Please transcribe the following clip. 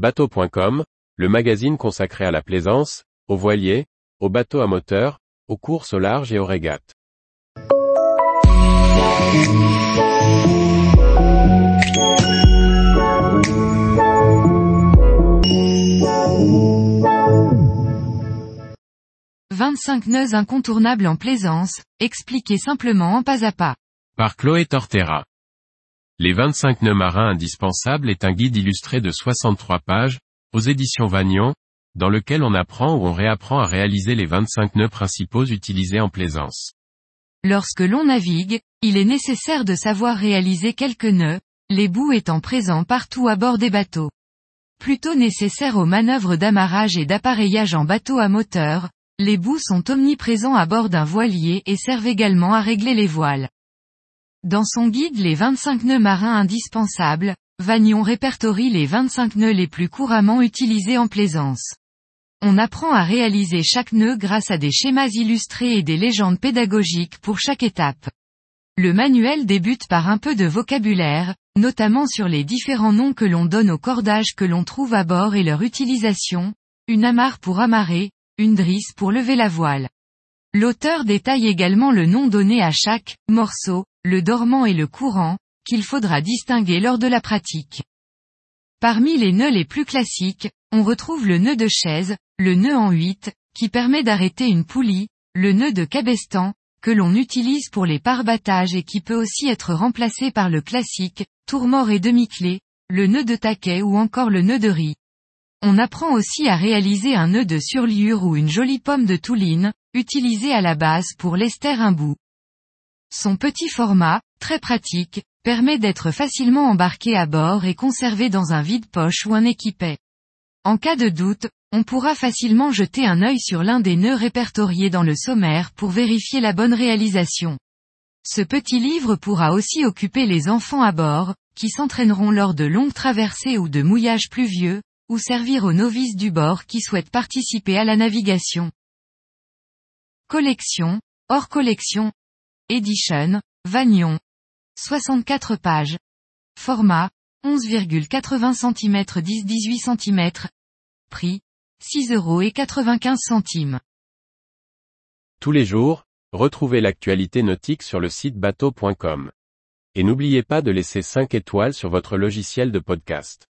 Bateau.com, le magazine consacré à la plaisance, aux voiliers, aux bateaux à moteur, aux courses au large et aux régates. « 25 nœuds incontournables en plaisance, expliqués simplement en pas à pas. Par Chloé Tortera. Les 25 nœuds marins indispensables est un guide illustré de 63 pages, aux éditions Vagnon, dans lequel on apprend ou on réapprend à réaliser les 25 nœuds principaux utilisés en plaisance. Lorsque l'on navigue, il est nécessaire de savoir réaliser quelques nœuds, les bouts étant présents partout à bord des bateaux. Plutôt nécessaires aux manœuvres d'amarrage et d'appareillage en bateau à moteur, les bouts sont omniprésents à bord d'un voilier et servent également à régler les voiles. Dans son guide Les 25 nœuds marins indispensables, Vagnon répertorie les 25 nœuds les plus couramment utilisés en plaisance. On apprend à réaliser chaque nœud grâce à des schémas illustrés et des légendes pédagogiques pour chaque étape. Le manuel débute par un peu de vocabulaire, notamment sur les différents noms que l'on donne aux cordages que l'on trouve à bord et leur utilisation, une amarre pour amarrer, une drisse pour lever la voile. L'auteur détaille également le nom donné à chaque morceau, le dormant et le courant, qu'il faudra distinguer lors de la pratique. Parmi les nœuds les plus classiques, on retrouve le nœud de chaise, le nœud en 8, qui permet d'arrêter une poulie, le nœud de cabestan, que l'on utilise pour les parbattages et qui peut aussi être remplacé par le classique, tourmort et demi-clé, le nœud de taquet ou encore le nœud de riz. On apprend aussi à réaliser un nœud de surliure ou une jolie pomme de touline, utilisée à la base pour lester un bout. Son petit format, très pratique, permet d'être facilement embarqué à bord et conservé dans un vide-poche ou un équipet. En cas de doute, on pourra facilement jeter un œil sur l'un des nœuds répertoriés dans le sommaire pour vérifier la bonne réalisation. Ce petit livre pourra aussi occuper les enfants à bord, qui s'entraîneront lors de longues traversées ou de mouillages pluvieux, ou servir aux novices du bord qui souhaitent participer à la navigation. Collection, hors collection, Edition, Vagnon. 64 pages. Format, 11,80 cm 10-18 cm. Prix, 6 euros et 95 centimes. Tous les jours, retrouvez l'actualité nautique sur le site bateau.com. Et n'oubliez pas de laisser 5 étoiles sur votre logiciel de podcast.